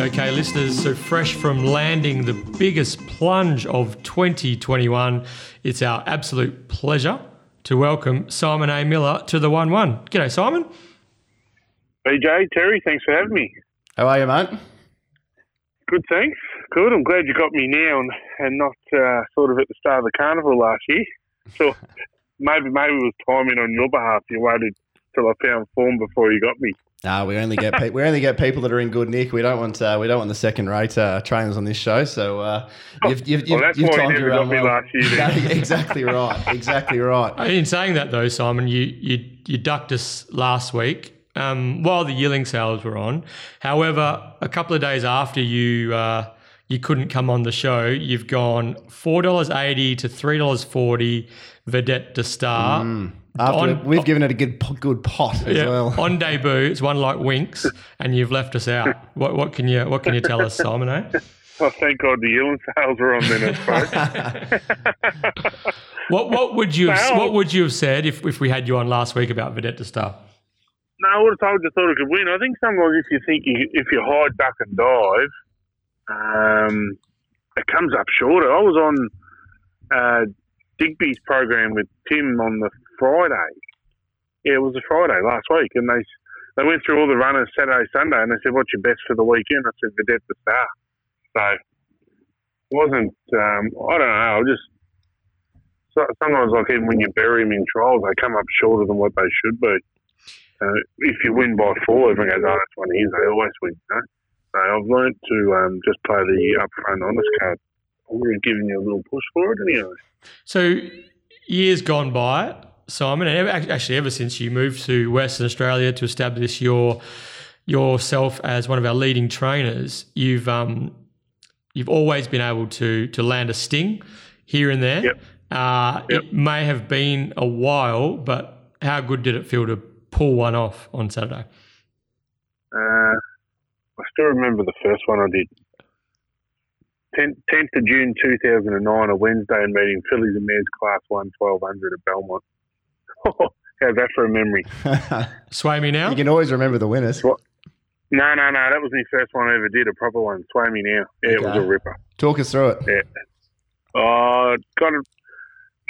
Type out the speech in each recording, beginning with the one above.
Okay, listeners, so fresh from landing the biggest plunge of 2021, it's our absolute pleasure to welcome Simon A. Miller to the 1 1. G'day, Simon. Hey, Jay, Terry, thanks for having me. How are you, mate? Good, thanks. Good. I'm glad you got me now and, and not uh, sort of at the start of the carnival last year. So maybe maybe it was timing on your behalf. You waited till I found form before you got me. Ah, we only get pe- we only get people that are in good nick. We don't want uh, we don't want the second rate uh, trainers on this show. So uh, you've, you've, well, that's you've why you timed never your own well. last year. Exactly right. Exactly right. In saying that, though, Simon, you, you, you ducked us last week um, while the yearling sales were on. However, a couple of days after you uh, you couldn't come on the show, you've gone $4.80 to $3.40 Vedette de Star. After On- we've given it a good good pot as Yeah, well. on debut, it's one like Winx, and you've left us out. What, what can you what can you tell us, Simon? Eh? Oh, thank God the yearling sales were on then, I suppose. What what would you have, what would you have said if, if we had you on last week about Vedette de Star? no, I would have told you thought it could win. I think sometimes if you think you, if you hide, duck, and dive, um, it comes up shorter. I was on uh, Digby's program with Tim on the Friday. Yeah, it was a Friday last week, and they they went through all the runners Saturday, Sunday, and they said, "What's your best for the weekend?" I said, "Vedette de Star." So it wasn't. Um, I don't know. I just so, sometimes like even when you bury them in trials, they come up shorter than what they should be. Uh, if you win by four, everyone goes, "Oh, that's one his." They always win. You know? So I've learnt to um, just play the upfront honest card. We're giving you a little push for it anyway. So years gone by, Simon, and ever, actually ever since you moved to Western Australia to establish your yourself as one of our leading trainers, you've um, you've always been able to to land a sting here and there. Yep. Uh, Yep. It may have been a while, but how good did it feel to pull one off on Saturday? Uh, I still remember the first one I did. 10th, 10th of June 2009, a Wednesday and meeting, Fillies and Mares Class 1, 1200 at Belmont. How's that for a memory? Sway me now. you can always remember the winners. What? No, no, no. That was the first one I ever did, a proper one. Sway me now. Yeah, it was a ripper. Talk us through it. Oh, got a,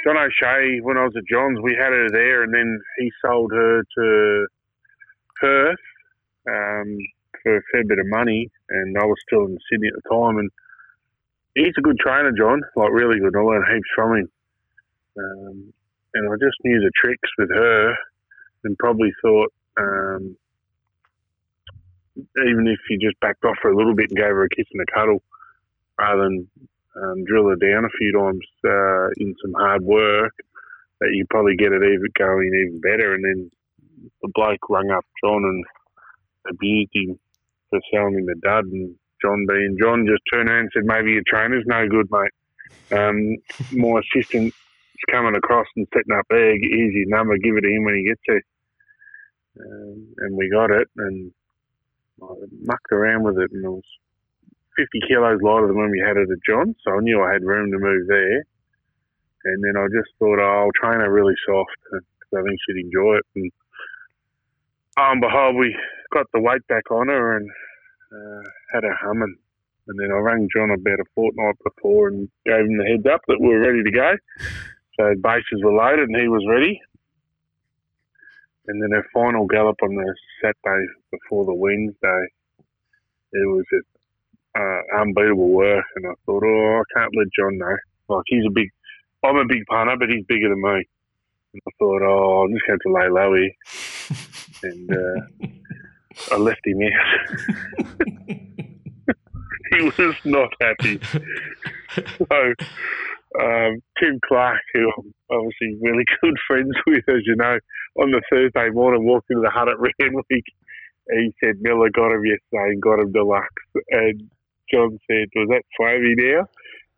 John O'Shea when I was at John's. We had her there, and then he sold her to Perth um, for a fair bit of money, and I was still in Sydney at the time. And he's a good trainer, John, like really good. I learned heaps from him, um, and I just knew the tricks with her, and probably thought. Um, even if you just backed off her a little bit and gave her a kiss and a cuddle, rather than um, drill her down a few times uh, in some hard work, that you probably get it even going even better. And then the bloke rung up John and abused him for selling him a dud. And John being John just turned around and said, maybe your trainer's no good, mate. Um, my assistant's coming across and setting up. Here's your number. Give it to him when he gets there. Um, and we got it and I mucked around with it and it was 50 kilos lighter than when we had it at John, so I knew I had room to move there. And then I just thought, oh, I'll train her really soft because I think she'd enjoy it. And lo and behold, we got the weight back on her and uh, had her humming. And then I rang John about a fortnight before and gave him the heads up that we were ready to go. So bases were loaded and he was ready. And then her final gallop on the Saturday before the Wednesday, it was uh, unbeatable work. And I thought, oh, I can't let John know. Like he's a big, I'm a big punter, but he's bigger than me. And I thought, oh, I'm just going to lay low here. and uh, I left him out. he was not happy. so um, Tim Clark, who I'm obviously really good friends with, as you know, on the Thursday morning, walked into the hut at Randwick. He said Miller got him yesterday and got him deluxe. And John said, "Was that Flavy now?"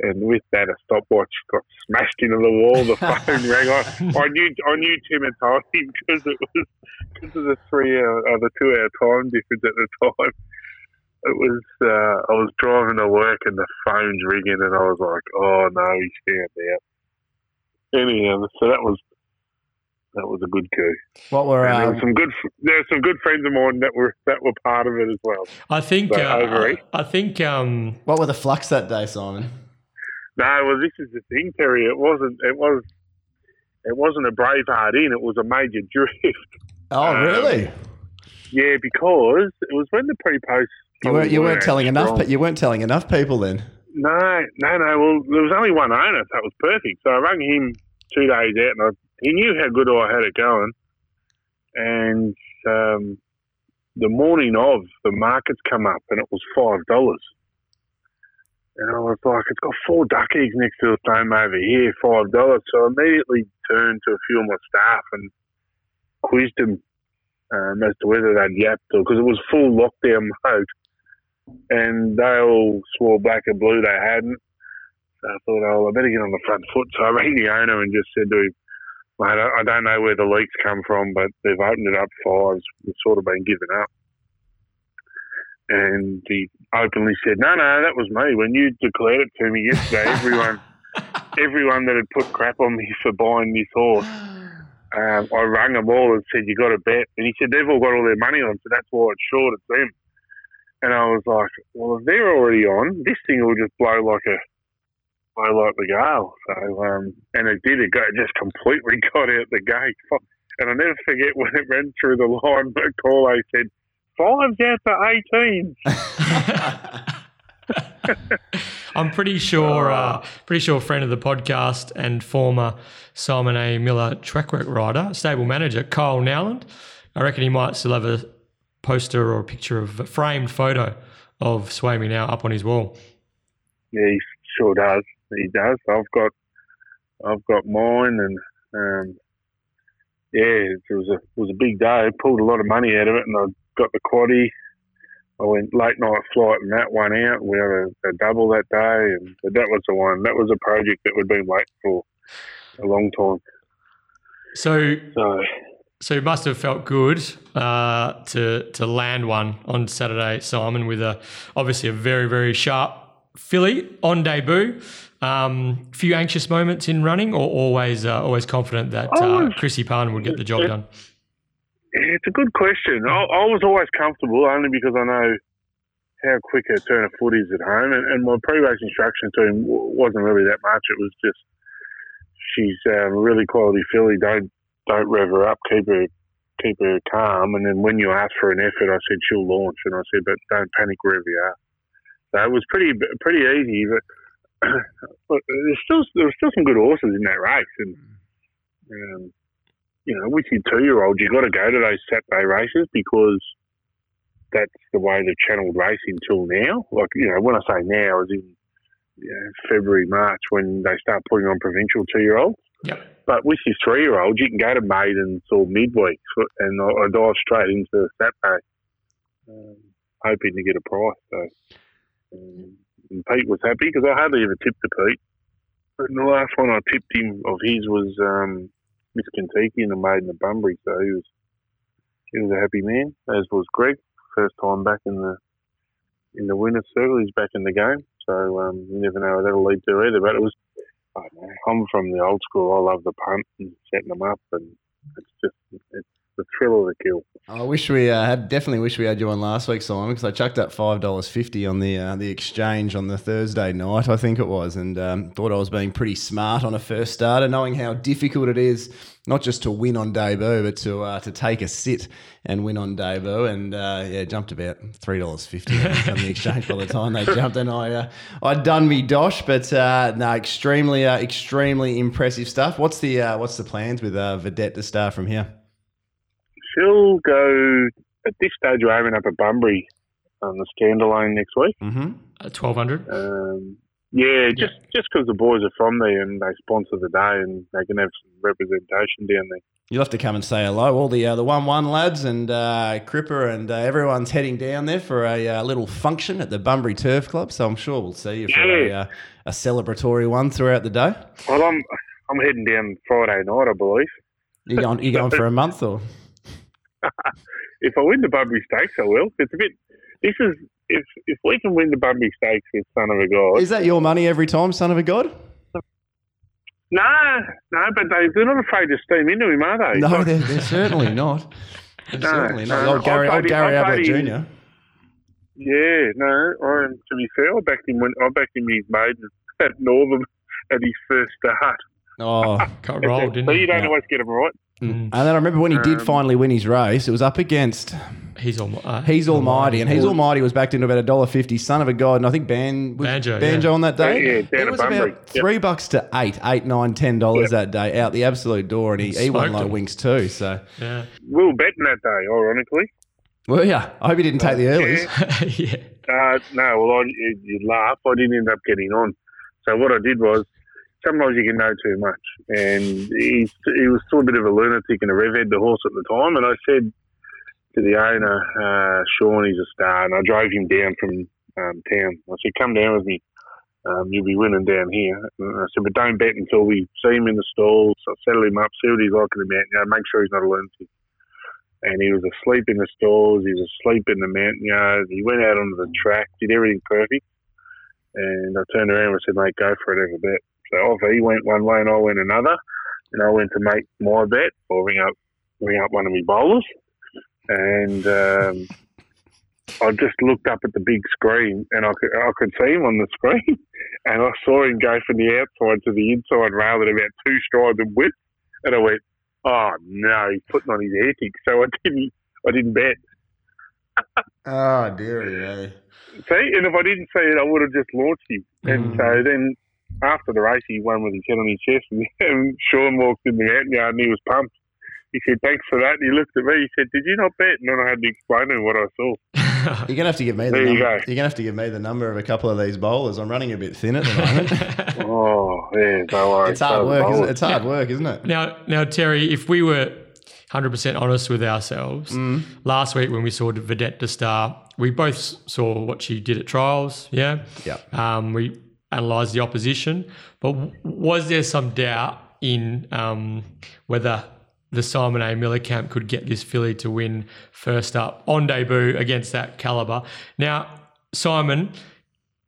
And with that, a stopwatch got smashed into the wall. The phone rang. I, I knew, I knew Tim had told him because it was because of the three hour, uh, the two hour time difference at the time. It was, uh, I was driving to work and the phone's ringing, and I was like, "Oh no, he's found out." Anyhow, so that was that was a good coup. What were And there um, were some good there were some good friends of mine that were that were part of it as well. I think. But Uh, over I, it. I think. Um, what were the flucs that day, Simon? No, well, this is the thing, Terry. It wasn't. It was. It wasn't a Braveheart in. It was a major drift. Oh, Um, really? Yeah, because it was when the pre-post. You weren't, you weren't telling enough. But you weren't telling enough people then. No, no, no. Well, there was only one owner. So that was perfect. So I rang him two days out, and I, he knew how good I had it going. And um, the morning of, the markets come up, and it was five dollars. And I was like, it's got four duck eggs next to the same over here, five dollars. So I immediately turned to a few of my staff and quizzed them um, as to whether they'd yapped or because it was full lockdown mode and they all swore black and blue they hadn't. So I thought, oh, I better get on the front foot. So I rang the owner and just said to him, mate, I don't know where the leaks come from, but they've opened it up fives. We've sort of been given up. And he openly said, no, no, that was me. When you declared it to me yesterday, everyone everyone that had put crap on me for buying this horse, um, I rang them all and said, you got to bet. And he said, they've all got all their money on, so that's why it's short. It's them. And I was like, well, if they're already on, this thing will just blow like a blow like the gale. So, um, and it did. It, got, it just completely got out the gate. And I'll never forget when it ran through the line, but Corley said, five's out to 18. I'm pretty sure, Oh. uh, pretty sure, friend of the podcast and former Simon A. Miller track rider, stable manager Kyle Nowland. I reckon he might still have a poster or a picture of a framed photo of Sway Me Now up on his wall. Yeah, he sure does. He does. I've got, I've got mine, and um, yeah, it was a it was a big day. I pulled a lot of money out of it, and I got the quaddy. I went late night flight and that one out. We had a, a double that day, and but that was the one. That was a project that we'd been waiting for a long time. So, So so it must have felt good uh, to to land one on Saturday, Simon, with a obviously a very very sharp filly on debut. Um, few anxious moments in running, or always uh, always confident that uh. Chrissy Parn would get the job done. It's a good question. I, I was always comfortable only because I know how quick a turn of foot is at home, and, and my pre-race instruction to him wasn't really that much. It was just she's um, a really quality filly. Don't don't rev her up. Keep her keep her calm. And then when you ask for an effort, I said she'll launch, and I said, but don't panic wherever you are. So it was pretty pretty easy, but. There's still there were still some good horses in that race, and um, you know, with your two year old, you've got to go to those Saturday races because that's the way they've channeled racing till now. Like, you know, when I say now, is in you know, February, March, when they start putting on provincial two year olds. Yep. But with your three year old, you can go to maidens or midweek and I, dive straight into Saturday, um, hoping to get a price. So, um, Pete was happy because I hardly ever tipped to Pete. And the last one I tipped him of his was um, Miss Kentucky and the maiden of Bunbury, so he was he was a happy man, as was Greg. First time back in the in the winners' circle, he's back in the game. So um, you never know where that'll lead to either. But it was, I I'm from the old school. I love the punt and setting them up, and it's just it's the thrill of the kill. I wish we uh, had definitely wish we had you on last week, Simon, because I chucked up five dollars fifty on the uh, the exchange on the Thursday night, I think it was, and um, thought I was being pretty smart on a first starter, knowing how difficult it is not just to win on debut, but to uh, to take a sit and win on debut, and uh, yeah, jumped about three dollars fifty on the exchange by the time they jumped, and I uh, I'd done me dosh, but uh, no, extremely uh, extremely impressive stuff. What's the uh, what's the plans with Vedette de Star from here? She'll go at this stage. We're aiming up at Bunbury on the standalone next week. Mm-hmm. At twelve hundred. Um, yeah, just just because the boys are from there and they sponsor the day and they can have some representation down there. You'll have to come and say hello. All the uh, the one one lads and uh, Cripper and uh, everyone's heading down there for a uh, little function at the Bunbury Turf Club. So I'm sure we'll see you for a, Yeah. uh, a celebratory one throughout the day. Well, I'm I'm heading down Friday night, I believe. You going you going for a month or? If I win the Bunbury Stakes, I will. It's a bit. This is if if we can win the Bunbury Stakes with Son of a God. Is that your money every time, son of a god? No, no, but they, they're not afraid to steam into him, are they? No, they're, they're certainly not. They're No, certainly not. no. Old Gary, I old Gary I Ablett Jr. Yeah, no. I, to be fair, I backed him when I backed him in his maiden at Northam at his first start. Oh, Got rolled, didn't so you don't Yeah. always get them right. And then I remember when he did Um, finally win his race, it was up against He's all. Uh, He's Almighty, and He's Almighty was backed into about a dollar fifty. Son of a god, and I think Ban was Banjo, Banjo yeah. on that day. Yeah, yeah, it was Bunbury. about three bucks to eight, eight, nine, ten dollars Yep. that day out the absolute door, and he, he won Smoked low wings too. So, yeah. We were betting that day, ironically. well, yeah, I hope he didn't take the earlies. yeah. Uh, no, well, I, you- you'd laugh. I didn't end up getting on. So what I did was, sometimes you can know too much. And he's, he was still a bit of a lunatic and a revhead, the horse at the time. And I said to the owner, uh, Sean, he's a star. And I drove him down from um, town. I said, come down with me. Um, you'll be winning down here. And I said, but don't bet until we see him in the stalls. So settle him up, see what he's like in the mounting yard, make sure he's not a lunatic and he was asleep in the stalls. He was asleep in the mounting yard. He went out onto the track, did everything perfect. And I turned around and said, mate, go for it, have a bet. So off he went one way and I went another. And I went to make my bet or ring up, ring up one of my bowlers. And um, I just looked up at the big screen and I could, I could see him on the screen. And I saw him go from the outside to the inside rail at about two strides of width. And I went, oh no, he's putting on his antics. So I didn't, I didn't bet. oh dear, yeah. See, and if I didn't see it, I would have just launched him. And Mm. so then after the race, he won with his head on his chest, and, and Sean walked in the mounting yard and he was pumped. He said, "Thanks for that." And he looked at me. He said, "Did you not bet?" And then I had to explain to him what I saw. You're gonna have to give me the There you number. go. You're gonna have to give me the number of a couple of these bowlers. I'm running a bit thin at the moment. Oh, yeah, don't worry. it's hard So work. Isn't it? It's hard work, isn't it? Now, now, Terry, if we were 100% honest with ourselves, Mm. last week when we saw Vedette de Star, we both saw what she did at trials. Yeah. Yeah. Um, we analysed the opposition, but was there some doubt in um, whether the Simon A. Miller camp could get this filly to win first up on debut against that caliber? Now, Simon,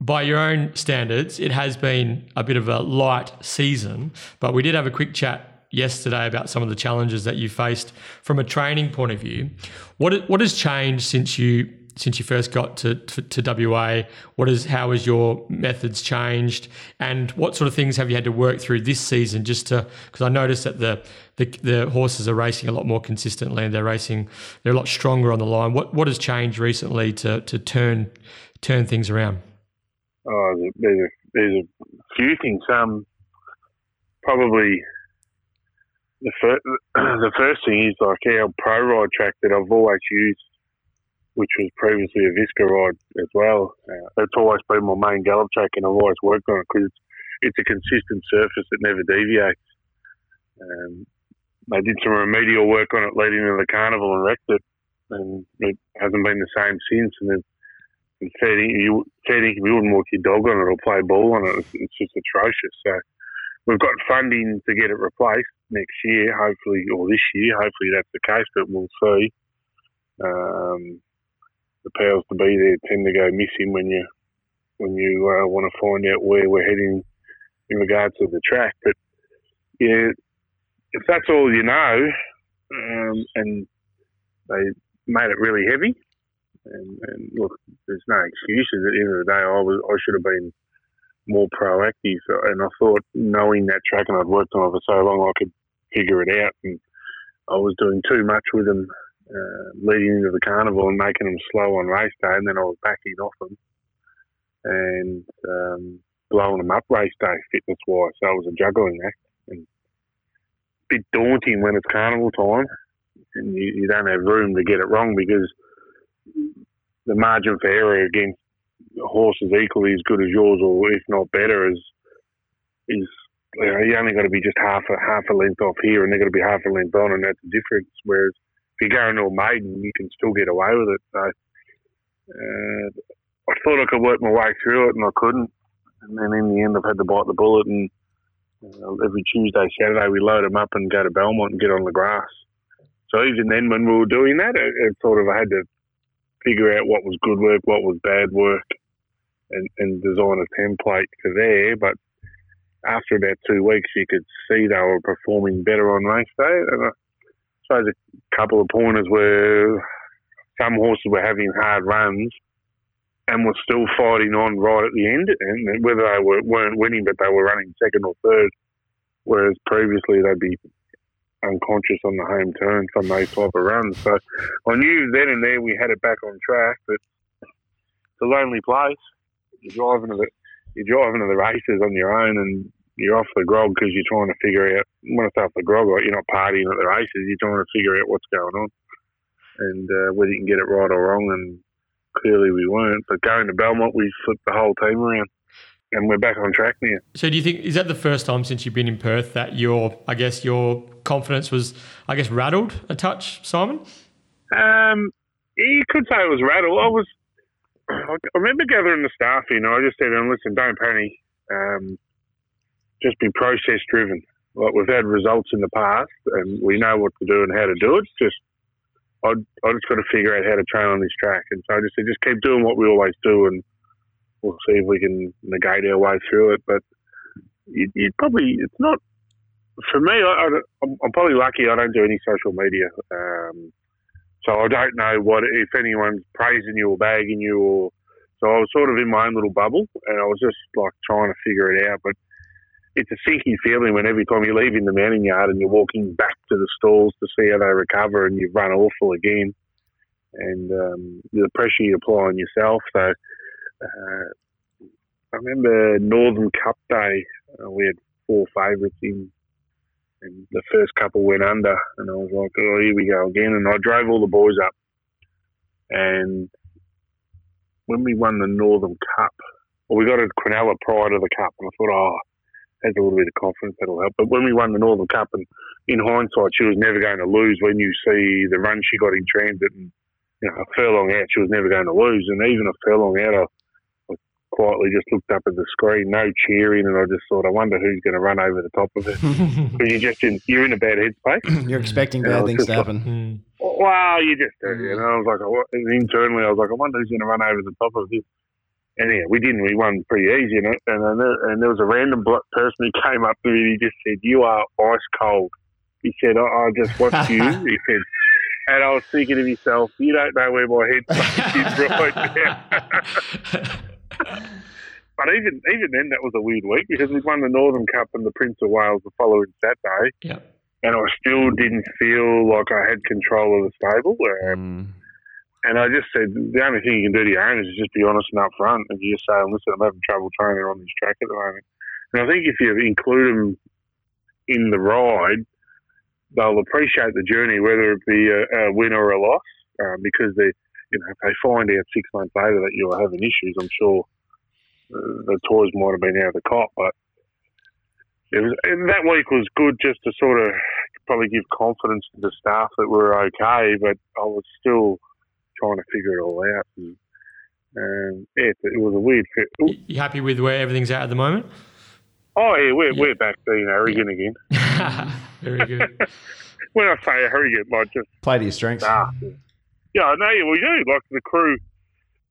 by your own standards, it has been a bit of a light season, but we did have a quick chat yesterday about some of the challenges that you faced from a training point of view. What what has changed since you since you first got to, to, to WA? What is how has your methods changed, and what sort of things have you had to work through this season? Just to because I noticed that the, the the horses are racing a lot more consistently, and they're racing they're a lot stronger on the line. What what has changed recently to to turn turn things around? Oh, there's a, there's a, few things. Um, probably the first the first thing is like our pro ride track that I've always used, which was previously a Viscoride as well. Uh, that's always been my main gallop track, and I've always worked on it because it's, it's a consistent surface that never deviates. Um, they did some remedial work on it leading into the carnival and wrecked it, and it hasn't been the same since. And then and fair you you wouldn't walk your dog on it or play ball on it. It's, it's just atrocious. So we've got funding to get it replaced next year, hopefully, or this year. Hopefully that's the case, but we'll see. Um, the powers to be there tend to go missing when you when you uh, want to find out where we're heading in regards to the track. But yeah, if that's all you know, um, and they made it really heavy, and, and look, there's no excuses. At the end of the day, I was I should have been more proactive, and I thought knowing that track and I'd worked on it for so long, I could figure it out. And I was doing too much with them uh, leading into the carnival and making them slow on race day, and then I was backing off them and um, blowing them up race day fitness wise. So it was a juggling act and a bit daunting when it's carnival time and you, you don't have room to get it wrong because the margin for error against horses equally as good as yours, or if not better, is is you, know, you only got to be just half a half a length off here, and they're going to be half a length on, and that's the difference. Whereas if you go into a maiden, you can still get away with it. So uh, I thought I could work my way through it, and I couldn't. And then in the end, I've had to bite the bullet. And uh, every Tuesday, Saturday, we load them up and go to Belmont and get on the grass. So even then, when we were doing that, it, it sort of I had to figure out what was good work, what was bad work, and, and design a template for there. But after about two weeks, you could see they were performing better on race day. And I suppose a couple of pointers were some horses were having hard runs and were still fighting on right at the end, and whether they were, weren't winning, but they were running second or third, whereas previously they'd be unconscious on the home turn from those type of runs. So I knew then and there we had it back on track, but it's a lonely place. You're driving to the you're driving to the races on your own, and you're off the grog because you're trying to figure out. When I say off the grog, like you're not partying at the races. You're trying to figure out what's going on and uh, whether you can get it right or wrong. And clearly we weren't. But going to Belmont, we flipped the whole team around. And we're back on track now. So, do you think is that the first time since you've been in Perth that your, I guess, your confidence was, I guess, rattled a touch, Simon? Um, you could say it was rattled. I was. I remember gathering the staff in. I just said, "Listen, don't panic. Um, just be process driven. Like we've had results in the past, and we know what to do and how to do it. Just I I just got to figure out how to train on this track. And so I just just keep doing what we always do, and we'll see if we can negate our way through it. But you, you probably it's not for me. I, am probably lucky. I don't do any social media, um, so I don't know what if anyone's praising you or bagging you or. So I was sort of in my own little bubble, and I was just like trying to figure it out. But it's a sinking feeling when every time you're leaving the mounting yard and you're walking back to the stalls to see how they recover and you've run awful again. And um, the pressure you apply on yourself. So uh, I remember Northam Cup Day, uh, we had four favourites in, and the first couple went under. And I was like, oh, here we go again. And I drove all the boys up. And when we won the Northern Cup, well, we got a Cronulla prior to the Cup, and I thought, oh, has a little bit of confidence that'll help. But when we won the Northam Cup, and in hindsight, she was never going to lose. When you see the run she got in transit, and you know, a furlong out, she was never going to lose. And even a furlong out, I, I quietly just looked up at the screen, no cheering, and I just thought, I wonder who's going to run over the top of it. Because you just in, you're in a bad headspace. you're expecting bad things to happen. Like, well, you just do, you know. I was like, internally, I was like, I wonder who's going to run over the top of this and yeah, we didn't. We won pretty easy in it. And then there, and there was a random person who came up to me and he just said, "You are ice cold." He said, "I, I just watched you." he said, and I was thinking to myself, "You don't know where my head's is right now." but even even then, that was a weird week because we won the Northam Cup and the Prince of Wales the following Saturday. Yeah. And I still didn't feel like I had control of the stable. Um, mm and I just said the only thing you can do to your owners is just be honest and upfront, and you just say, "Listen, I'm having trouble training on this track at the moment." And I think if you include them in the ride, they'll appreciate the journey, whether it be a, a win or a loss, um, because they, you know, if they find out six months later that you're having issues, I'm sure uh, the toys might have been out of the cop, but. It was, that week was good just to sort of probably give confidence to the staff that we are okay, but I was still trying to figure it all out. And, um, yeah, it was a weird fit. You happy with where everything's at at the moment? Oh yeah, we're, yeah. we're back being arrogant yeah. again. Very good. when I say arrogant, like just play to your strengths. Staff. Yeah, I know we do. Like the crew,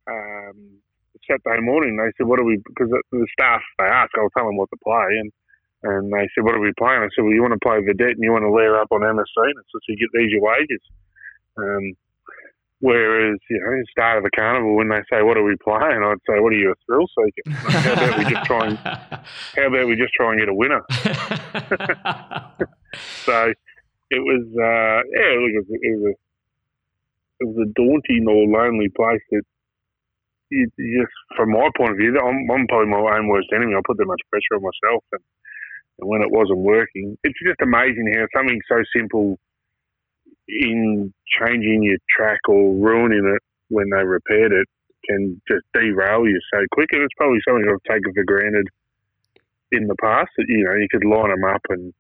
um, Saturday morning, they said, "What are we?" Because the staff they asked, I'll tell them what to play, and and they said, "What are we playing?" I said, "Well, you want to play Vedette and you want to layer up on MSC, and so you get these your wages." Um, Whereas, you know, the start of the carnival, when they say, "What are we playing?" I'd say, "What are you a thrill seeker? how about we just try and how about we just try and get a winner?" so it was, uh, yeah, it was, it was a it was a daunting or lonely place that you, just, from my point of view, I'm, I'm, probably my own worst enemy. I put that much pressure on myself, and, and when it wasn't working, it's just amazing how something so simple in changing your track or ruining it when they repaired it can just derail you so quick. And it's probably something I've taken for granted in the past that, you know, you could line them up and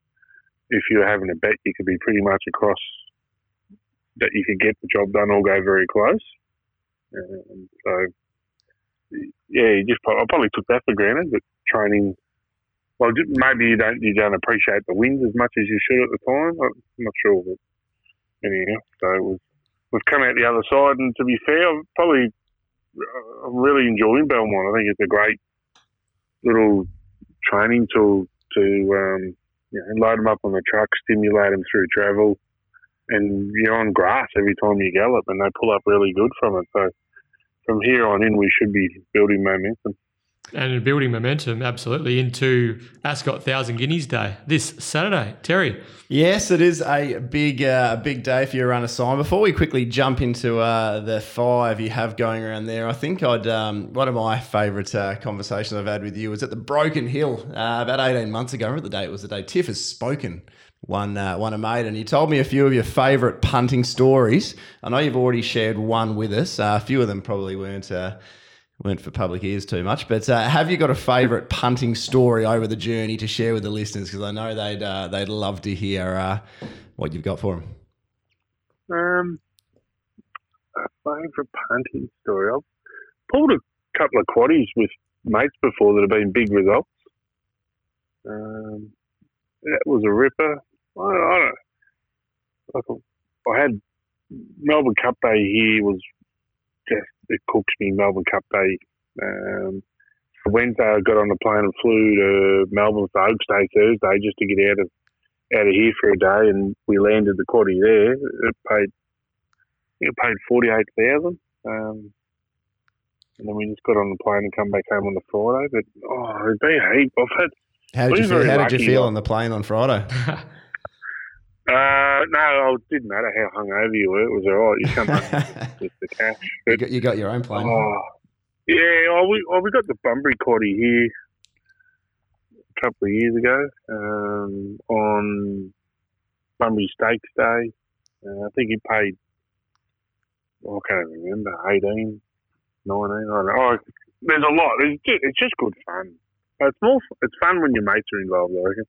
if you were having a bet, you could be pretty much across that you could get the job done or go very close. Um, so, yeah, you just I probably took that for granted. But training, well, maybe you don't you don't appreciate the wins as much as you should at the time. I'm not sure, but anyhow. So was, we've come out the other side, and to be fair, I'm probably I'm really enjoying Belmont. I think it's a great little training tool to um, you know, load them up on the truck, stimulate them through travel, and you're on grass every time you gallop, and they pull up really good from it. So from here on in, we should be building momentum. And building momentum, absolutely, into Ascot Thousand Guineas Day this Saturday. Terry. Yes, it is a big, uh, big day for your runner, sign. Before we quickly jump into uh, the five you have going around there, I think I'd um, one of my favourite uh, conversations I've had with you was at the Broken Hill uh, about eighteen months ago. I remember the day it was the day Tiff has spoken one uh, one a mate, and you told me a few of your favourite punting stories. I know you've already shared one with us. Uh, a few of them probably weren't uh, weren't for public ears too much. But uh, have you got a favourite punting story over the journey to share with the listeners? Because I know they'd uh, they'd love to hear uh, what you've got for them. Um, a favourite punting story. I've pulled a couple of quaddies with mates before that have been big results. Um, that was a ripper. I don't, I don't I had Melbourne Cup Day here was just it cooked me Melbourne Cup Day. Um, for Wednesday, I got on the plane and flew to Melbourne for Oaks Day Thursday just to get out of out of here for a day, and we landed the quaddy there. It paid it paid forty eight thousand. Um, and then we just got on the plane and come back home on the Friday. But oh, it'd be a heap. I've had. How did you feel? How did you feel on the plane on Friday? Uh, no, it didn't matter how hungover you were. It was all right. You come home with the cash. But, you, got, you got your own plane. Oh, yeah, oh, we, oh, we got the Bunbury quaddy here a couple of years ago um, on Bunbury Stakes Day. Uh, I think he paid, oh, I can't remember, 18, 19, I don't know. Oh, there's a lot. It's just, it's just good fun. It's more. It's fun when your mates are involved, I reckon,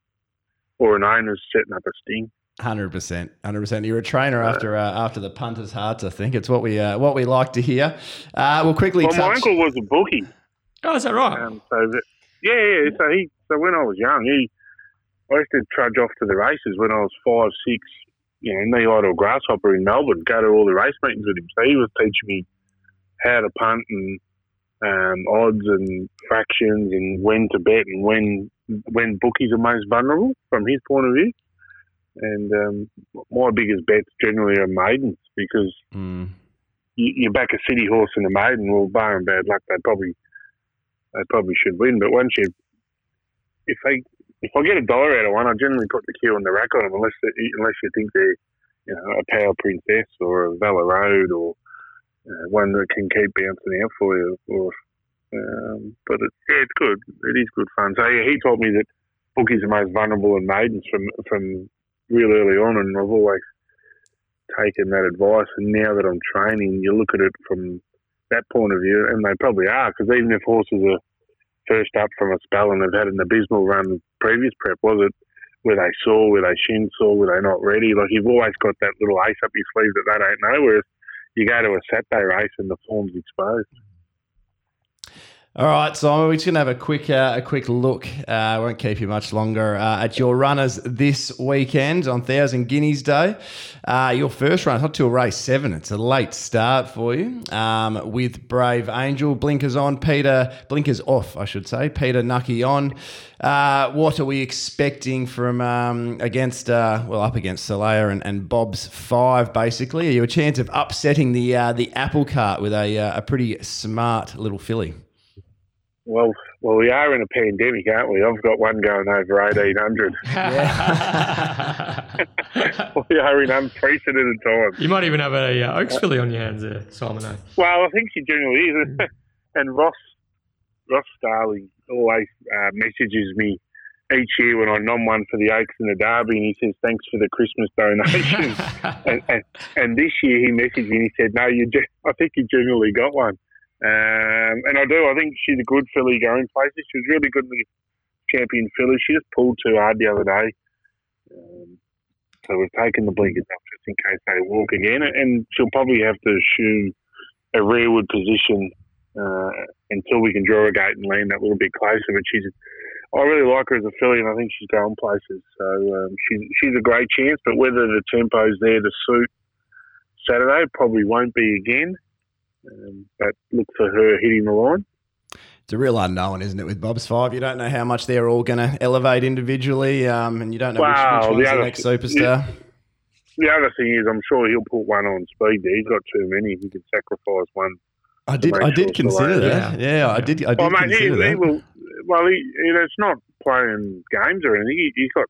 or an owner's setting up a sting. Hundred percent, hundred percent. You're a trainer after uh, after the punter's hearts. I think it's what we uh, what we like to hear. Uh, we'll quickly. Well, touch... my uncle was a bookie. Oh, is that right? Um, so that, yeah, yeah. So he, so when I was young, he, I used to trudge off to the races when I was five, six. You know, knee idle grasshopper in Melbourne. Go to all the race meetings with him. So he was teaching me how to punt and um, odds and fractions and when to bet and when when bookies are most vulnerable from his point of view. And um, my biggest bets generally are maidens because mm. you, you, back a city horse and a maiden. Well, bar and bad luck, they probably they probably should win. But once you, if they if I get a dollar out of one, I generally put the cue on the rack on them unless they, unless you think they're you know a power princess or a Valor Road or uh, one that can keep bouncing out for you. Or, um, but it, yeah, it's good. It is good fun. So yeah, he told me that bookies are most vulnerable in maidens from from real early on, and I've always taken that advice. And now that I'm training, you look at it from that point of view, and they probably are, because even if horses are first up from a spell and they've had an abysmal run previous prep, was it where they saw, where they shin saw, were they not ready? Like you've always got that little ace up your sleeve that they don't know. Whereas you go to a Saturday race and the form's exposed. All right, Simon, we're just going to have a quick uh, a quick look. Uh, I won't keep you much longer uh, at your runners this weekend on Thousand Guineas Day. Uh, your first run, not till race seven. It's a late start for you um, with Brave Angel. Blinkers on, Peter, blinkers off, I should say. Peter Knuckey on. Uh, what are we expecting from um, against, uh, well, up against Solaya and, and, Bob's five, basically? Are you a chance of upsetting the the apple cart with a, a pretty smart little filly? Well, well, we are in a pandemic, aren't we? I've got one going over eighteen hundred. we are in unprecedented times. You might even have a uh, Oaks filly on your hands there, Simon. Eh? Well, I think she generally is. and Ross Ross Starling always uh, messages me each year when I nom one for the Oaks and the Derby, and he says thanks for the Christmas donation. and, and, and, this year he messaged me and he said, "No, you. I think you generally got one." Um, and I do. I think she's a good filly going places. She was really good in the champion filly. She just pulled too hard the other day. Um, so we've taken the blinkers up just in case they walk again. And she'll probably have to shoe a rearward position uh, until we can draw a gate and land that little bit closer. But she's, I really like her as a filly, and I think she's going places. So um, she's she's a great chance. But whether the tempo's there to suit Saturday, probably won't be again. Um, but look for her hitting the line. It's a real unknown, isn't it, with Bob's Five? You don't know how much they're all going to elevate individually, um, and you don't know Wow, which, which the one's the, other- next superstar. The other thing is, I'm sure he'll put one on speed there. He's got too many. He could sacrifice one. I did, I did sure consider that. Yeah, I did, I did Well, mate, consider he that. will. Well, he, he, it's not playing games or anything. He, he's got.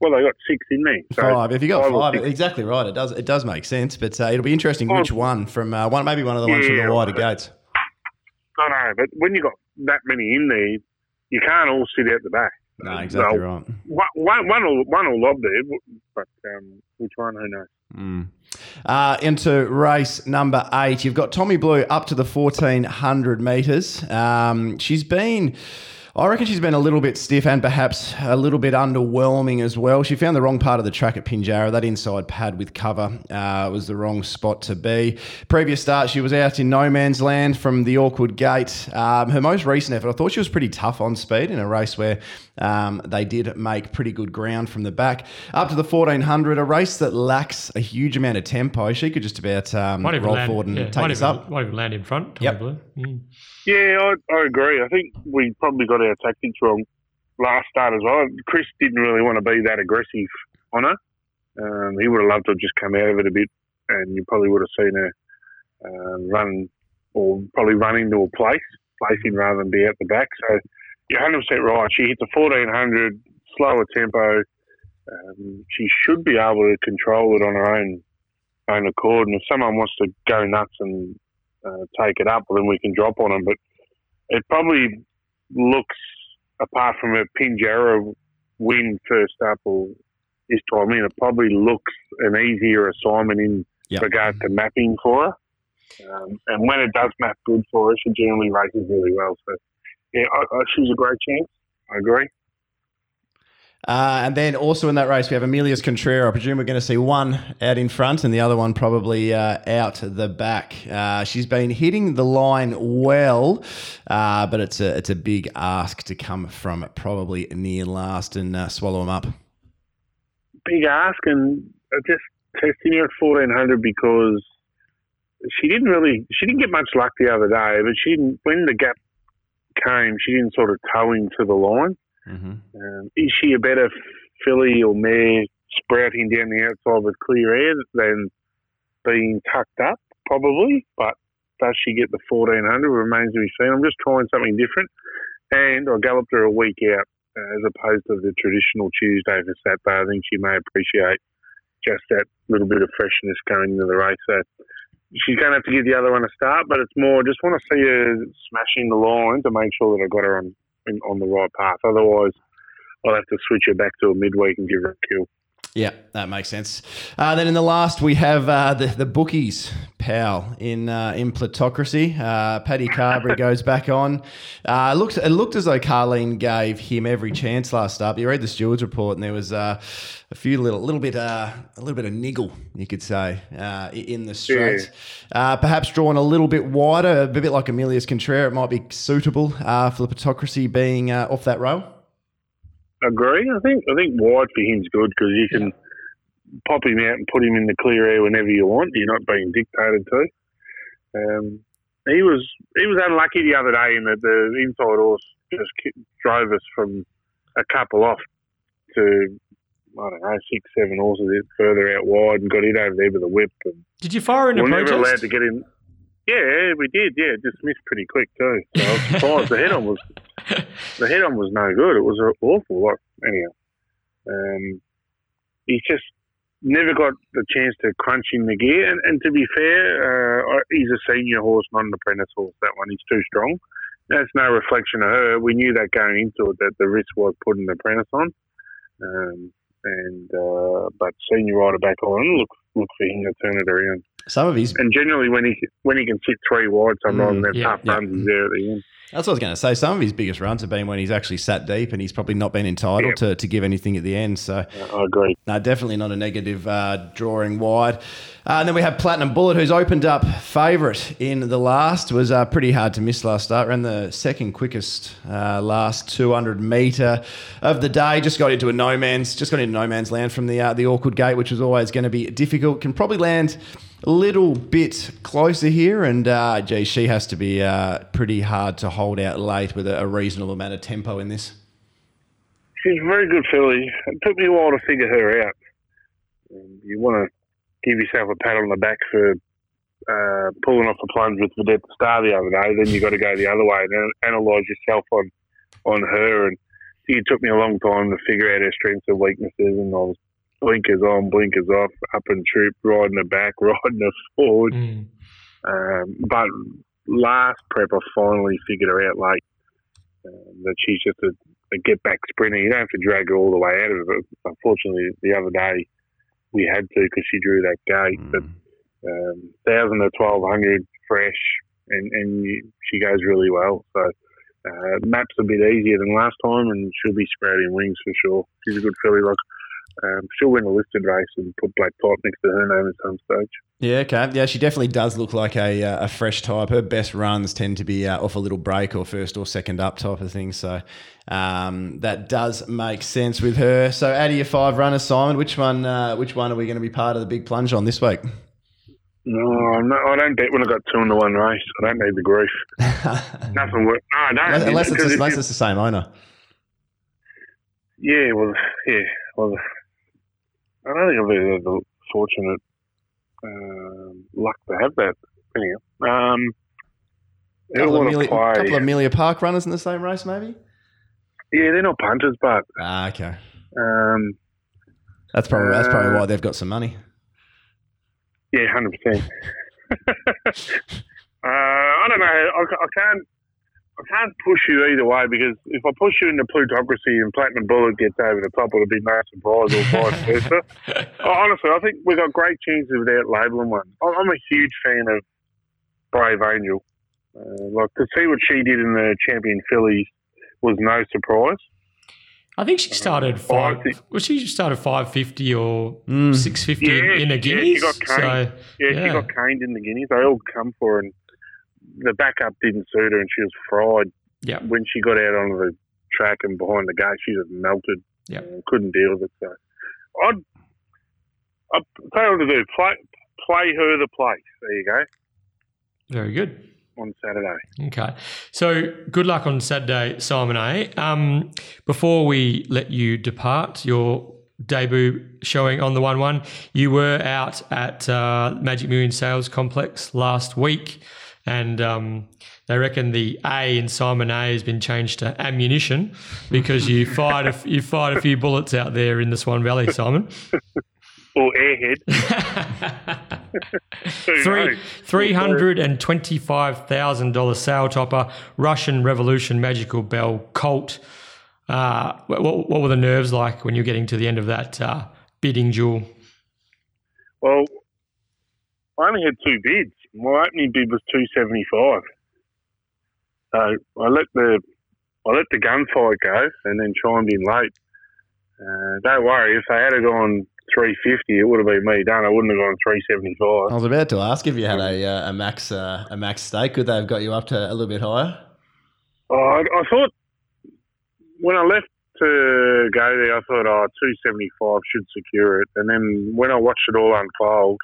Well, they got six in there. So Five. If you got five five, exactly right. It does. It does make sense. But uh, it'll be interesting Oh. which one from uh, one, maybe one of the ones from the wider right. gates. I know, but when you got that many in there, you can't all sit out the back. No, exactly Well, right. One, one, one will, one will lob there, but um, which one? Who knows? Mm. Uh, into race number eight, you've got Tommy Blue up to the 1400 metres. Um, she's been. I reckon she's been a little bit stiff and perhaps a little bit underwhelming as well. She found the wrong part of the track at Pinjarra. That inside pad with cover uh, was the wrong spot to be. Previous start, she was out in no man's land from the awkward gate. Um, her most recent effort, I thought she was pretty tough on speed in a race where um, they did make pretty good ground from the back. Up to the 1400, a race that lacks a huge amount of tempo. She could just about um, roll land, forward and yeah, take might us even, up. Might even land in front. Yep. Blue. Mm. Yeah, I, I agree. I think we probably got our tactics wrong last start as well. Chris didn't really want to be that aggressive on her. Um, he would have loved to have just come out of it a bit, and you probably would have seen her um, run or probably run into a place, placing rather than be at the back. So you're 100% right. She hits a 1400, slower tempo. Um, she should be able to control it on her own own accord. And if someone wants to go nuts and uh, take it up, well, then we can drop on them. But it probably looks, apart from a Pinjarra win first up or this time in, it probably looks an easier assignment in Yep. regard to mapping for her. Um, and when it does map good for her, she generally races really well. So, yeah, I, I, she's a great chance. I agree. Uh, and then also in that race, we have Amelia's Contrera. I presume we're going to see one out in front and the other one probably uh, out the back. Uh, she's been hitting the line well, uh, but it's a it's a big ask to come from probably near last and uh, swallow them up. big ask and just testing her at 1400 because she didn't really she didn't get much luck the other day but she didn't when the gap came she didn't sort of toe into the line Mm-hmm. um, is she a better filly or mare sprouting down the outside with clear air than being tucked up probably but does she get the 1400 remains to be seen I'm just trying something different and I galloped her a week out uh, as opposed to the traditional Tuesday for Saturday. I think she may appreciate just that little bit of freshness going into the race. So she's going to have to give the other one a start, but it's more just want to see her smashing the line to make sure that I got her on in, on the right path. Otherwise, I'll have to switch her back to a midweek and give her a kill. Yeah, that makes sense. Uh, then in the last, we have uh, the the bookies pal in uh, in plutocracy. Uh, Paddy Carbery goes back on. Uh, it looked it looked as though Carlene gave him every chance last up. You read the stewards report, and there was uh, a few little little bit uh, a little bit of niggle, you could say, uh, in the straight. Uh, perhaps drawn a little bit wider, a bit like Amelia's Contrera. It might be suitable uh, for the plutocracy being uh, off that rail. Agree. I think I think wide for him's good because you can pop him out and put him in the clear air whenever you want. You're not being dictated to. Um, he was he was unlucky the other day in that the inside horse just drove us from a couple off to I don't know six seven horses further out wide and got in over there with a whip and Did you fire in a we're never allowed to get in. Yeah, we did. Yeah, dismissed pretty quick too. So I was surprised. the head on was the head on was no good. It was an awful. Like anyhow, um, he just never got the chance to crunch in the gear. And, and to be fair, uh, he's a senior horse, not an apprentice horse. That one, he's too strong. That's no reflection of her. We knew that going into it that the risk was putting the apprentice on. Um, and uh, but senior rider back on, look look for him to turn it around. Some of his And generally, when he when he can sit three wide, sometimes Mm, they're yeah, tough yeah. runs. There at the end. That's what I was going to say. Some of his biggest runs have been when he's actually sat deep and he's probably not been entitled to, to give anything at the end. So, I agree. no, definitely not a negative uh, drawing wide. Uh, and then we have Platinum Bullet, who's opened up favourite in the last. Was uh, pretty hard to miss last start. Ran the second quickest uh, last 200 metre of the day. Just got into a no man's, just got into no man's land from the uh, the awkward gate, which was always going to be difficult. Can probably land little bit closer here, and uh, gee, she has to be uh, pretty hard to hold out late with a, a reasonable amount of tempo in this. She's a very good filly. It took me a while to figure her out. You want to give yourself a pat on the back for uh, pulling off the plunge with Vedette Star the other day. Then you got to go the other way and analyse yourself on on her. And it took me a long time to figure out her strengths and weaknesses. And I was blinkers on, blinkers off, up and troop, riding the back, riding the forward. Mm. Um, but last prep, I finally figured her out late um, that she's just a, a get back sprinter. You don't have to drag her all the way out of it. Unfortunately, the other day we had to because she drew that gate. But um, thousand or twelve hundred fresh, and and you, she goes really well. So. Uh, map's a bit easier than last time, and she'll be sprouting wings for sure. She's a good filly. Like um, she'll win a listed race and put Black Type next to her name at some stage. Yeah, okay. Yeah, she definitely does look like a, uh, a fresh type. Her best runs tend to be uh, off a little break or first or second up type of thing. So um, that does make sense with her. So out of your five runners, Simon, which one? Uh, which one are we going to be part of the big plunge on this week? No, I'm I don't bet when I got two in the one race. I don't need the grief. Nothing works. No, I don't. unless, it's, unless it's the same owner. Yeah, well, yeah, well, I don't think I've ever had the fortunate um, luck to have that. Anyhow, um, who couple, of want to Amelia, play? couple of Amelia Park runners in the same race, maybe. Yeah, they're not punters, but Ah, okay. um, That's probably that's probably Uh, why they've got some money. yeah, hundred percent. Uh, I don't know. I, I can't. I can't push you either way because if I push you into plutocracy and Platinum Bullet gets over the top, it'll be no surprise or vice versa. Honestly, I think we've got great chances without labelling one. I'm a huge fan of Brave Angel. Uh, like to see what she did in the champion fillies was no surprise. I think she started I five. think- well, she started five fifty or Mm. six fifty Yeah, in a yeah, she guineas. got so caned. Yeah, she got caned in the guineas. They all come for her, and the backup didn't suit her, and she was fried yeah, when she got out onto the track and behind the gate. She just melted. Yeah. Couldn't deal with it. So I'd, I'd tell what to do. Play, play her the place. There you go very good. on Saturday. Okay. So good luck on Saturday, Simon A. Um, before we let you depart, your debut showing on the 1 1, you were out at uh, Magic Million Sales Complex last week. And um, they reckon the A in Simon A has been changed to ammunition because you fired a, you fired a few bullets out there in the Swan Valley, Simon. Or airhead. Three three hundred and twenty five thousand dollar sale topper, Russian Revolution Magical Bell Colt. Uh, what, what what were the nerves like when you're getting to the end of that uh, bidding duel? Well, I only had two bids. My opening bid was two seventy five. So I let the I let the gunfight go and then chimed in late. Uh, don't worry, if they had gone three fifty, it would have been me done. I wouldn't have gone 375. I was about to ask if you had a uh, a max uh, a max stake. Could they have got you up to a little bit higher? Oh, I, I thought when I left to go there, I thought, oh, 275 should secure it. And then when I watched it all unfold,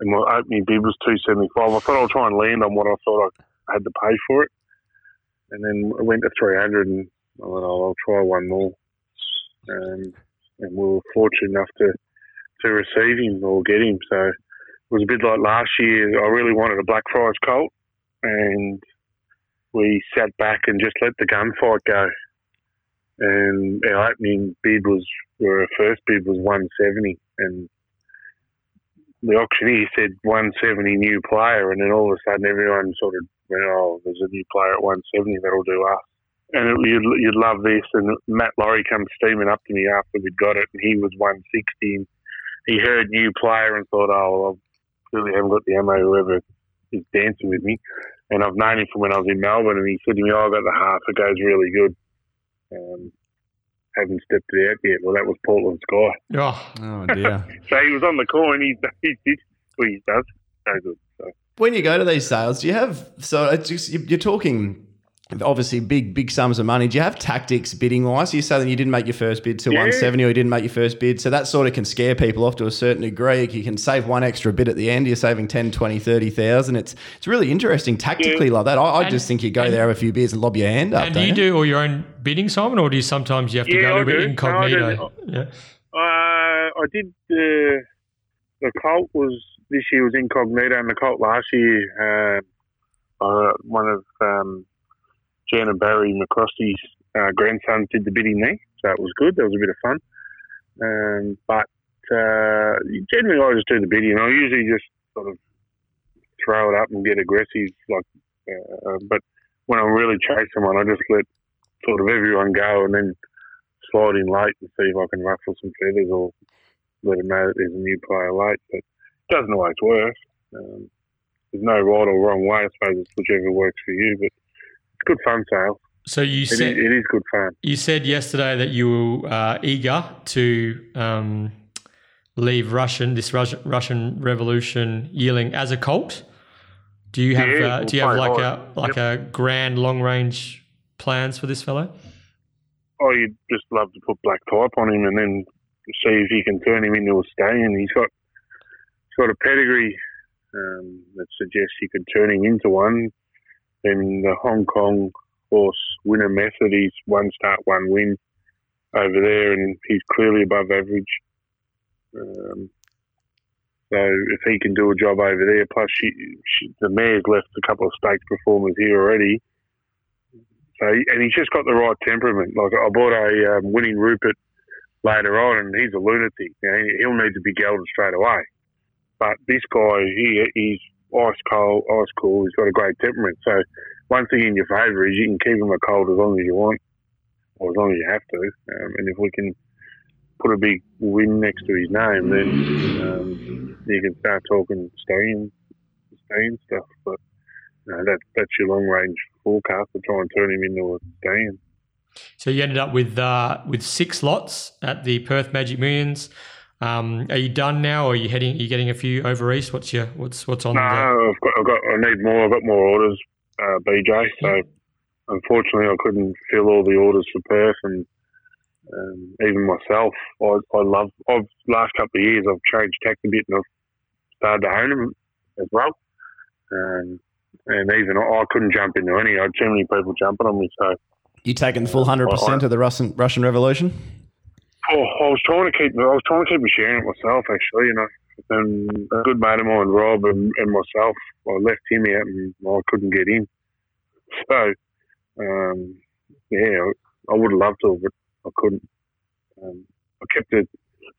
and my opening bid was 275, I thought I'll try and land on what I thought I had to pay for it. And then I went to 300, and I thought, oh, I'll try one more. Um, and we were fortunate enough to, to receive him or get him. So it was a bit like last year. I really wanted a Blackfriars Colt, and we sat back and just let the gunfight go. And our opening bid was, or our first bid was 170, and the auctioneer said 170 new player, and then all of a sudden everyone sort of went, "Oh, there's a new player at 170 that'll do us." And it, you'd, you'd love this. And Matt Laurie comes steaming up to me after we'd got it, and he was 160. And he heard new player and thought, "Oh, well, I clearly haven't got the ammo. Whoever is dancing with me." and I've known him from when I was in Melbourne, and he said to me, "Oh, I got the half. It goes really good." Um, haven't stepped it out yet. Well, that was Portland Sky. Oh, Oh dear. So he was on the coin. He he did. Well, he does so good. So when you go to these sales, do you have so it's just, you're talking obviously big big sums of money. Do you have tactics bidding wise? You say that you didn't make your first bid to Yeah. 170 or you didn't make your first bid. So that sort of can scare people off to a certain degree. You can save one extra bit at the end. You're saving 10, 20, 30,000. It's it's really interesting tactically like that. I, I And- just think you go and- there, have a few beers and lob your hand up. And do don't you do all your own bidding, Simon, or do you sometimes you have to Yeah, go a I little bit incognito? No, I yeah. Uh, I did the the Colt was this year was incognito, and the colt last year, uh, uh, one of um, And Barry McCrosty's uh, grandsons did the bidding there, so it was good. That was a bit of fun. Um, but uh, generally, I just do the bidding. I usually just sort of throw it up and get aggressive, like. Uh, but when I'm really chasing one, I just let sort of everyone go, and then slide in late and see if I can ruffle some feathers or let them know that there's a new player late. But it doesn't always work. Um, there's no right or wrong way. I suppose it's whichever works for you. But good fun sale. So you It is, said it is good fun. you said yesterday that you were uh, eager to um, leave Russian this Russian, Russian Revolution yearling as a colt. Do you have Yeah, uh, we'll do you have like a like a grand long range plans for this fellow? Oh, you'd just love to put black type on him and then see if you can turn him into a stallion. He's got he's got a pedigree um, that suggests you could turn him into one. Then the Hong Kong horse winner method, he's one start, one win over there, and he's clearly above average. Um, so if he can do a job over there, plus she, she, the mare's left a couple of stakes performers here already. So and he's just got the right temperament. Like I bought a um, winning Rupert later on, and he's a lunatic. You know, he'll need to be gelded straight away. But this guy, he he's ice colt, ice cool. He's got a great temperament. So one thing in your favour is you can keep him a cold as long as you want, or as long as you have to. Um, and if we can put a big win next to his name, then um, you can start talking stallion, stallion stuff. But no, that that's your long range forecast to try and turn him into a stallion. So you ended up with uh, with six lots at the Perth Magic Millions. Um, are you done now, or are you heading? Are you getting a few over east? What's your what's what's on? No, the, I've got, I've got, I need more. I've got more orders, uh, BJ. So unfortunately, I couldn't fill all the orders for Perth, and um, even myself, I, I love. I've last couple of years, I've changed tack a bit, and I've started to own them as well. Um, and even I, I couldn't jump into any. I had too many people jumping on me. So You taking the full 100% of the Russian, Russian Revolution? Oh, I was trying to keep. I was trying to keep sharing it myself, actually. You know, and a good mate of mine, Rob, and, and myself, I left him out, and I couldn't get in. So, um, yeah, I would have loved to, but I couldn't. Um, I kept a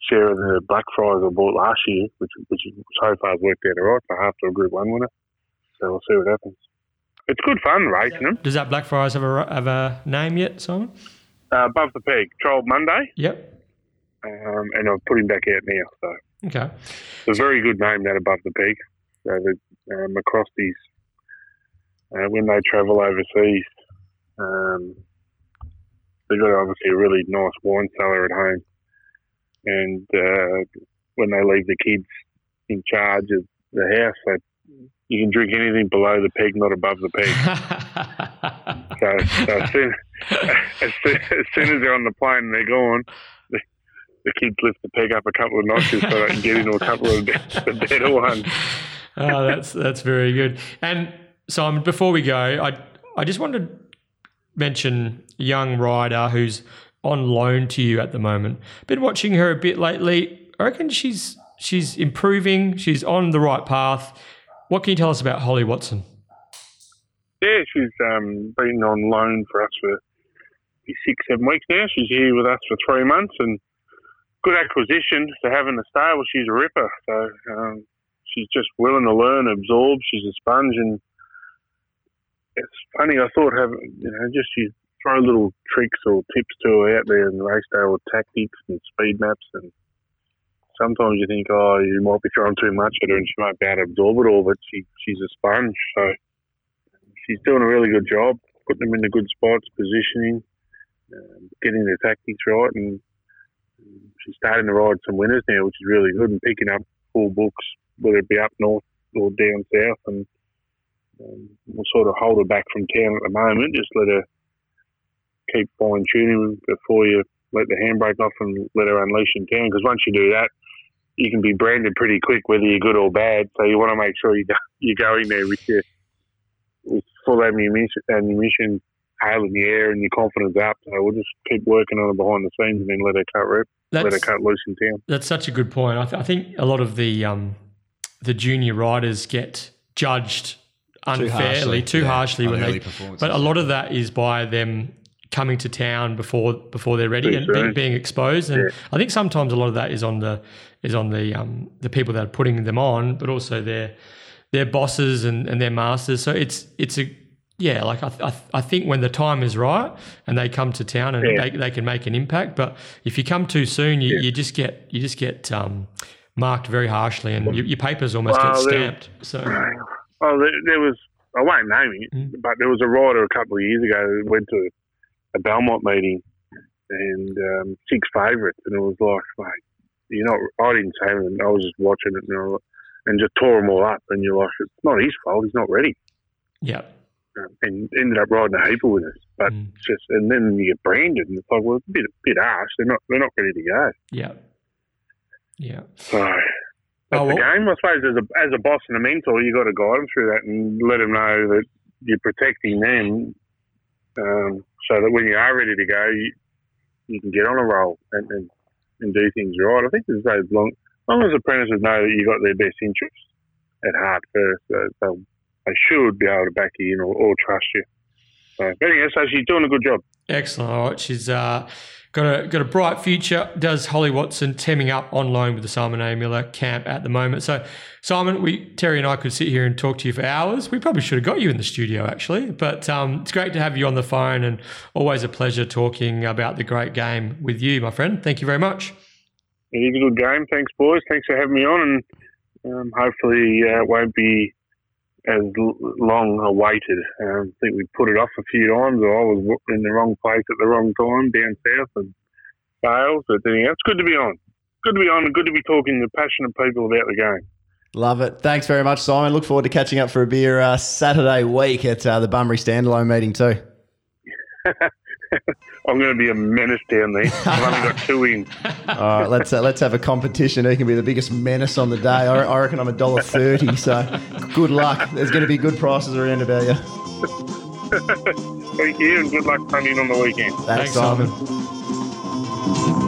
share of the Blackfriars I bought last year, which which so far has worked out all right for half to a Group One winner. So we'll see what happens. It's good fun racing them. Does that Blackfriars have a have a name yet, Simon? Uh, above the peg, Troll Monday, Yep. Um, and I've put him back out now. So. Okay. It's a very good name, that above the peak. So the uh, McCrosties, uh, when they travel overseas, um, they've got obviously a really nice wine cellar at home. And uh, when they leave the kids in charge of the house, they, you can drink anything below the peg, not above the peg. So, so as, soon, as, soon, as soon as they're on the plane and they're gone, the, kids lift the peg up a couple of notches so they can get into a couple of the better ones. oh, that's that's very good. And Simon, before we go, I I just wanted to mention young rider who's on loan to you at the moment. Been watching her a bit lately. I reckon she's she's improving. She's on the right path. What can you tell us about Holly Watson? Yeah, she's um, been on loan for us for six, seven weeks now. She's here with us for three months and good acquisition to have in the stable. She's a ripper. So um, she's just willing to learn, absorb. She's a sponge. And it's funny, I thought having, you know, just you throw little tricks or tips to her out there in the race day or tactics and speed maps. And sometimes you think, oh, you might be throwing too much at her and she might be able to absorb it all, but she, she's a sponge. So she's doing a really good job, putting them in the good spots, positioning, um, getting their tactics right, and she's starting to ride some winners now, which is really good, and picking up full books, whether it be up north or down south, and um, we'll sort of hold her back from town at the moment. Just let her keep fine tuning before you let the handbrake off and let her unleash in town. Because once you do that, you can be branded pretty quick whether you're good or bad. So you want to make sure you go, you go in there with your with full ammunition, ammunition hail in the air and your confidence up. So we'll just keep working on it behind the scenes and then let her cut rep, let her cut loose in town. That's such a good point. I, th- I think a lot of the um, the junior riders get judged unfairly, too harshly, too yeah, harshly when they. But a lot of that is by them coming to town before before they're ready and being, being, exposed. And yeah. I think sometimes a lot of that is on the is on the um, the people that are putting them on, but also their their bosses and, and their masters. So it's it's a yeah, like I, I, I think when the time is right and they come to town and yeah. they, they can make an impact. But if you come too soon, you, yeah. you just get you just get um, marked very harshly, and your, your papers almost well, get stamped. There, so, well, there, there, was I won't name it, mm. but there was a rider a couple of years ago that went to a Belmont meeting and um, six favourites, and it was like, mate, you know, I didn't say anything. I was just watching it, and, and just tore them all up. And you're like, it's not his fault. He's not ready. Yeah and ended up riding a heaper with us. But mm. just and then you get branded, and it's like, well, it's a bit, a bit harsh. They're not they're not ready to go. Yeah, yeah. So that's oh, well, the game. I suppose as a as a boss and a mentor, you got to guide them through that and let them know that you're protecting them, um, so that when you are ready to go, you, you can get on a roll and, and, and do things right. I think as long, as long as apprentices know that you got their best interests at heart first, they'll they should be able to back you in or, or trust you. So, but anyway, so she's doing a good job. Excellent. All right, she's uh, got a got a bright future. Does Holly Watson teaming up on loan with the Simon A. Miller camp at the moment? So, Simon, we Terry and I could sit here and talk to you for hours. We probably should have got you in the studio actually, but um, it's great to have you on the phone and always a pleasure talking about the great game with you, my friend. Thank you very much. It is a good game. Thanks, boys. Thanks for having me on, and um, hopefully uh, it won't be as long awaited. Um, I think we put it off a few times, or I was in the wrong place at the wrong time down south and failed. But anyhow, it's good to be on. Good to be on and good to be talking to passionate people about the game. Love it. Thanks very much, Simon. Look forward to catching up for a beer uh, Saturday week at uh, the Bunbury Standalone meeting too. I'm going to be a menace down there. I've only got two in. All right, let's uh, let's have a competition. Who can be the biggest menace on the day? I, I reckon I'm a dollar thirty. So good luck. There's going to be good prices around about you. Thank you, and good luck coming on the weekend. Thanks, Thanks Simon. Simon.